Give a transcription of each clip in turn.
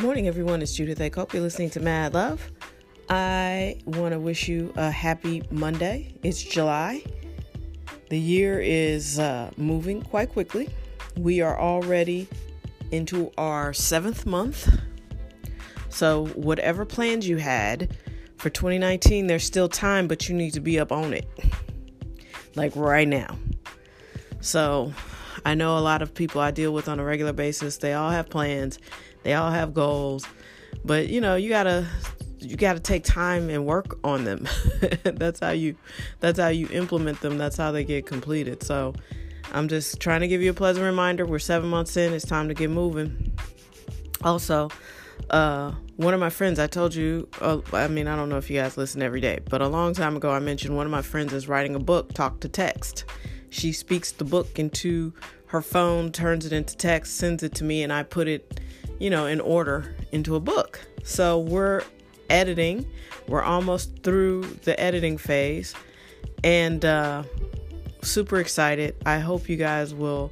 Good morning, everyone. It's Judith. Cope. You're listening to Mad Love. I want to wish you a happy Monday. It's July. The year is uh, moving quite quickly. We are already into our seventh month. So, whatever plans you had for 2019, there's still time, but you need to be up on it. Like right now. So, I know a lot of people I deal with on a regular basis, they all have plans, they all have goals, but you know, you got to you got to take time and work on them. that's how you that's how you implement them. That's how they get completed. So, I'm just trying to give you a pleasant reminder. We're 7 months in. It's time to get moving. Also, uh, one of my friends, I told you, uh, I mean, I don't know if you guys listen every day, but a long time ago, I mentioned one of my friends is writing a book, Talk to Text. She speaks the book into her phone, turns it into text, sends it to me, and I put it, you know, in order into a book. So we're editing. We're almost through the editing phase, and uh, super excited. I hope you guys will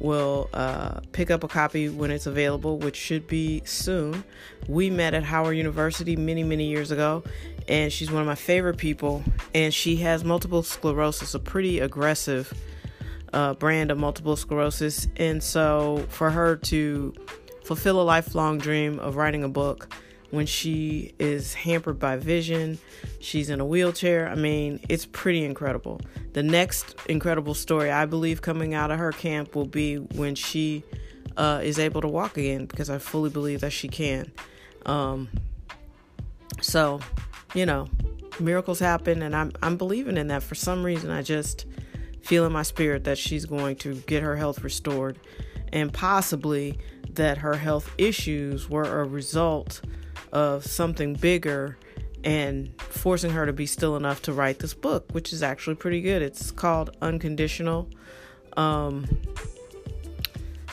will uh, pick up a copy when it's available, which should be soon. We met at Howard University many, many years ago, and she's one of my favorite people. And she has multiple sclerosis, a pretty aggressive uh, brand of multiple sclerosis. And so, for her to fulfill a lifelong dream of writing a book when she is hampered by vision, she's in a wheelchair. I mean, it's pretty incredible. The next incredible story I believe coming out of her camp will be when she uh, is able to walk again because I fully believe that she can. Um, so, you know, miracles happen, and I'm I'm believing in that. For some reason, I just feel in my spirit that she's going to get her health restored, and possibly that her health issues were a result of something bigger and forcing her to be still enough to write this book, which is actually pretty good. It's called Unconditional. Um,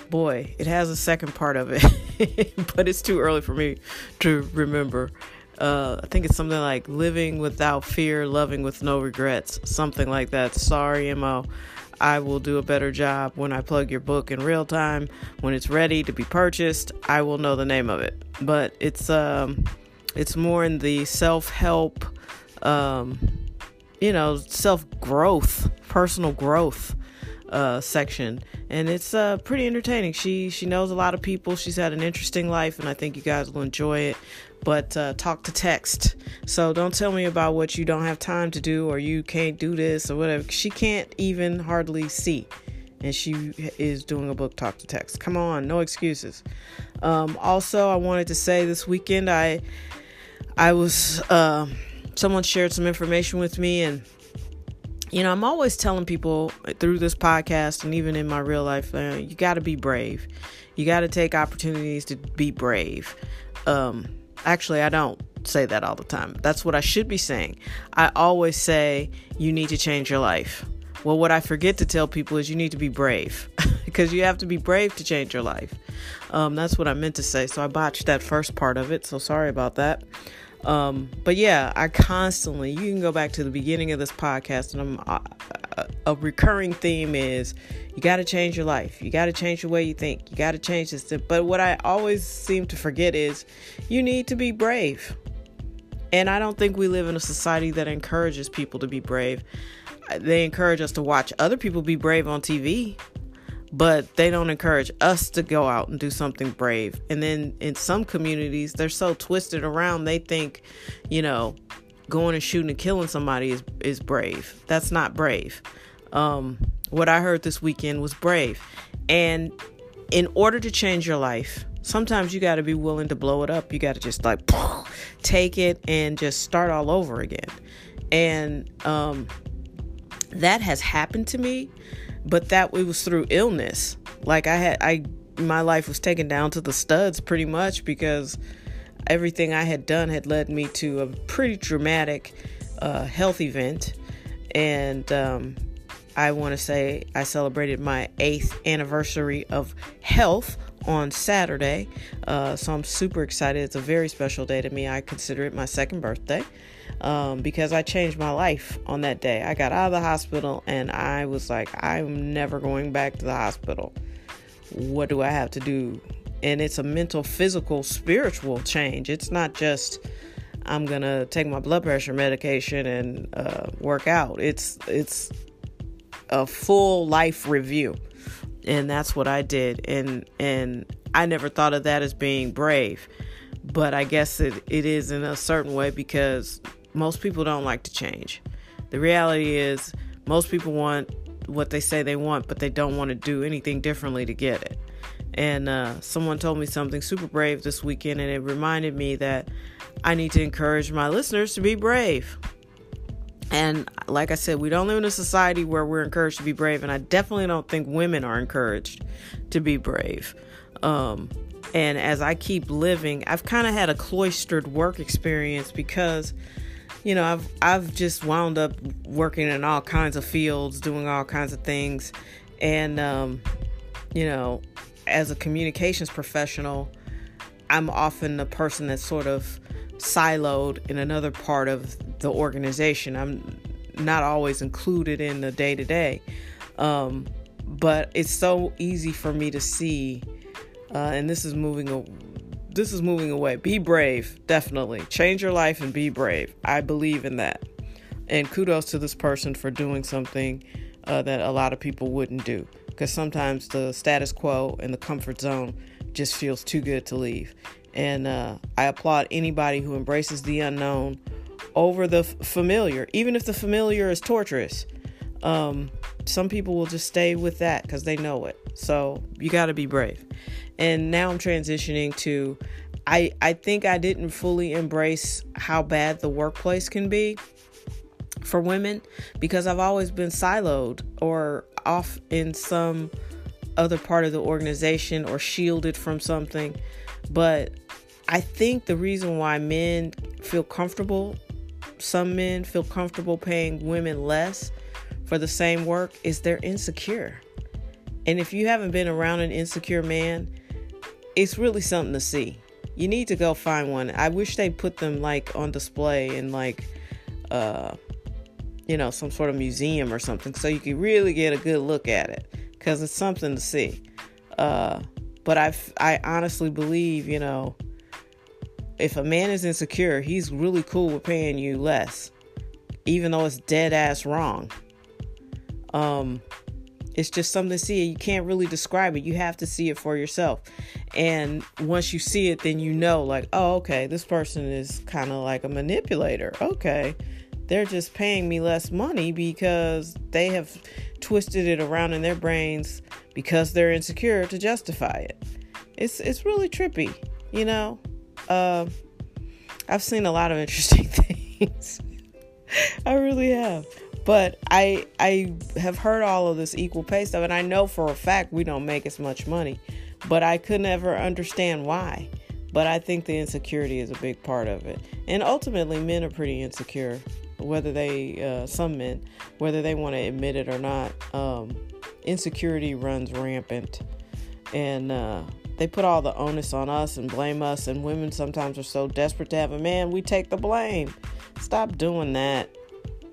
boy, it has a second part of it, but it's too early for me to remember. Uh, I think it's something like living without fear, loving with no regrets, something like that. Sorry, Mo. I will do a better job when I plug your book in real time. When it's ready to be purchased, I will know the name of it. But it's um, it's more in the self help, um, you know, self growth, personal growth uh, section, and it's uh, pretty entertaining. She she knows a lot of people. She's had an interesting life, and I think you guys will enjoy it. But uh, talk to text. So don't tell me about what you don't have time to do or you can't do this or whatever. She can't even hardly see, and she is doing a book talk to text. Come on, no excuses. Um, also, I wanted to say this weekend I I was uh, someone shared some information with me and you know, I'm always telling people through this podcast and even in my real life, uh, you got to be brave. You got to take opportunities to be brave. Um, actually, I don't say that all the time. That's what I should be saying. I always say you need to change your life. Well, what I forget to tell people is you need to be brave because you have to be brave to change your life. Um, that's what I meant to say. So I botched that first part of it. So sorry about that. Um, but yeah, I constantly, you can go back to the beginning of this podcast, and I'm, a recurring theme is you got to change your life. You got to change the way you think. You got to change this. But what I always seem to forget is you need to be brave. And I don't think we live in a society that encourages people to be brave. They encourage us to watch other people be brave on TV but they don't encourage us to go out and do something brave. And then in some communities, they're so twisted around, they think, you know, going and shooting and killing somebody is is brave. That's not brave. Um, what I heard this weekend was brave. And in order to change your life, sometimes you got to be willing to blow it up. You got to just like take it and just start all over again. And um, that has happened to me but that it was through illness. Like I had I my life was taken down to the studs pretty much because everything I had done had led me to a pretty dramatic uh, health event, and um, I want to say I celebrated my eighth anniversary of health on Saturday. Uh, so I'm super excited. It's a very special day to me. I consider it my second birthday um, because I changed my life on that day. I got out of the hospital and I was like, I'm never going back to the hospital. What do I have to do and it's a mental, physical, spiritual change. It's not just I'm gonna take my blood pressure medication and uh, work out. It's it's a full life review, and that's what I did. And and I never thought of that as being brave, but I guess it, it is in a certain way because most people don't like to change. The reality is most people want what they say they want, but they don't want to do anything differently to get it. And uh, someone told me something super brave this weekend, and it reminded me that I need to encourage my listeners to be brave. And like I said, we don't live in a society where we're encouraged to be brave, and I definitely don't think women are encouraged to be brave. Um, and as I keep living, I've kind of had a cloistered work experience because, you know, I've I've just wound up working in all kinds of fields, doing all kinds of things, and um, you know, as a communications professional, I'm often the person that's sort of siloed in another part of the organization. I'm not always included in the day to day. But it's so easy for me to see, uh, and this is moving. This is moving away. Be brave, definitely. Change your life and be brave. I believe in that. And kudos to this person for doing something uh, that a lot of people wouldn't do because sometimes the status quo and the comfort zone just feels too good to leave. And uh, I applaud anybody who embraces the unknown over the f- familiar, even if the familiar is torturous. Um, some people will just stay with that because they know it. So you got to be brave. And now I'm transitioning to I, I think I didn't fully embrace how bad the workplace can be for women because I've always been siloed or off in some other part of the organization or shielded from something. But I think the reason why men feel comfortable, some men feel comfortable paying women less for the same work, is they're insecure. And if you haven't been around an insecure man, it's really something to see. You need to go find one. I wish they put them like on display in like uh you know, some sort of museum or something so you can really get a good look at it because it's something to see. Uh, but I, I honestly believe, you know, if a man is insecure, he's really cool with paying you less, even though it's dead ass wrong. Um, it's just something to see. You can't really describe it. You have to see it for yourself. And once you see it, then you know, like, oh, okay, this person is kind of like a manipulator. Okay they're just paying me less money because they have twisted it around in their brains because they're insecure to justify it. It's it's really trippy, you know. Uh, I've seen a lot of interesting things. I really have. But I I have heard all of this equal pay stuff and I know for a fact we don't make as much money. But I could never understand why. But I think the insecurity is a big part of it. And ultimately men are pretty insecure whether they uh, some men whether they want to admit it or not um, insecurity runs rampant. And uh, they put all the onus on us and blame us and women sometimes are so desperate to have a man we take the blame. Stop doing that.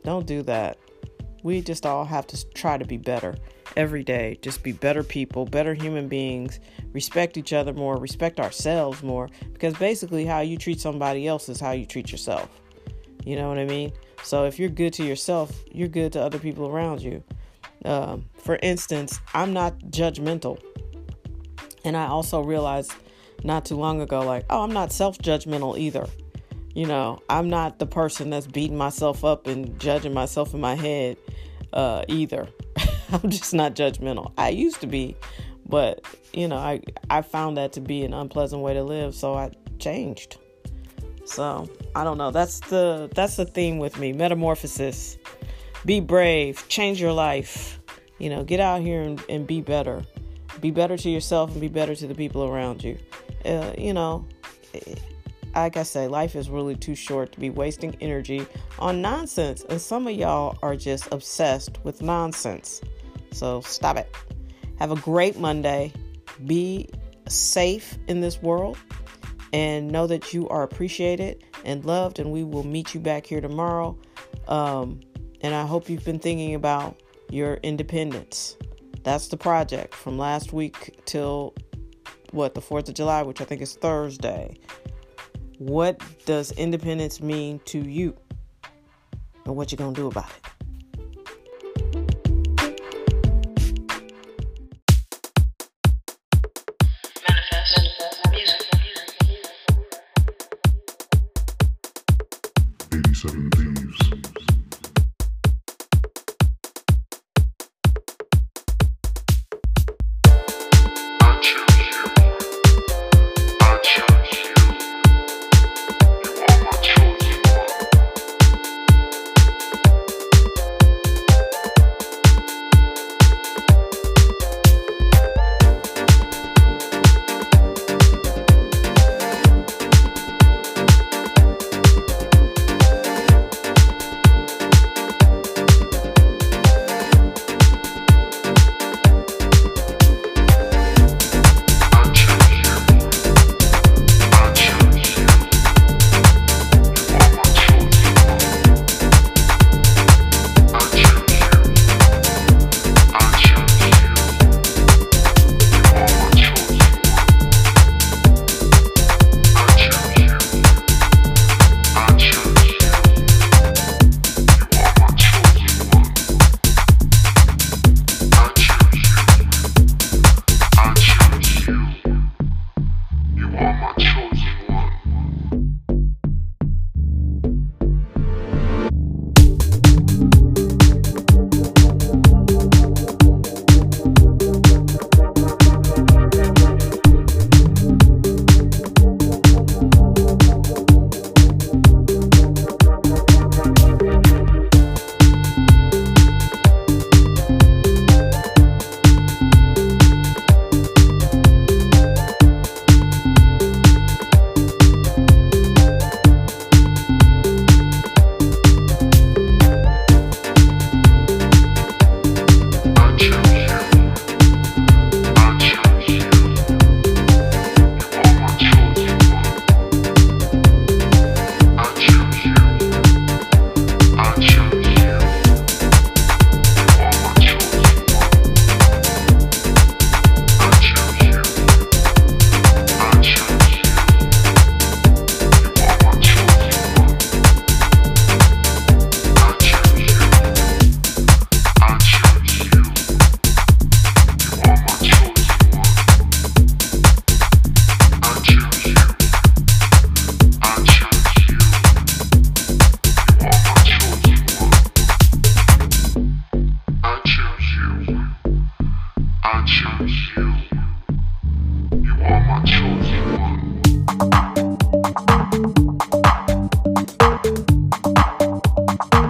Don't do that. We just all have to try to be better every day. Just be better people better human beings. Respect each other more respect ourselves more because basically how you treat somebody else is how you treat yourself. You know what i mean so if you're good to yourself, you're good to other people around you. Um, for instance, I'm not judgmental. And I also realized not too long ago, like, oh, I'm not self judgmental either. You know, I'm not the person that's beating myself up and judging myself in my head uh, either. I'm just not judgmental. I used to be, but you know, I I found that to be an unpleasant way to live, so I changed. So I don't know. That's the that's the theme with me. Metamorphosis. Be brave. Change your life. You know, get out here and, and be better. Be better to yourself and be better to the people around you. Uh, you know, like I say, life is really too short to be wasting energy on nonsense. And some of y'all are just obsessed with nonsense. So stop it. Have a great Monday. Be safe in this world and know that you are appreciated and loved. And we will meet you back here tomorrow. Um, and I hope you've been thinking about your independence. That's the project from last week till what the 4th of July, which I think is Thursday. What does independence mean to you? And what you to do about it?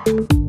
Bye.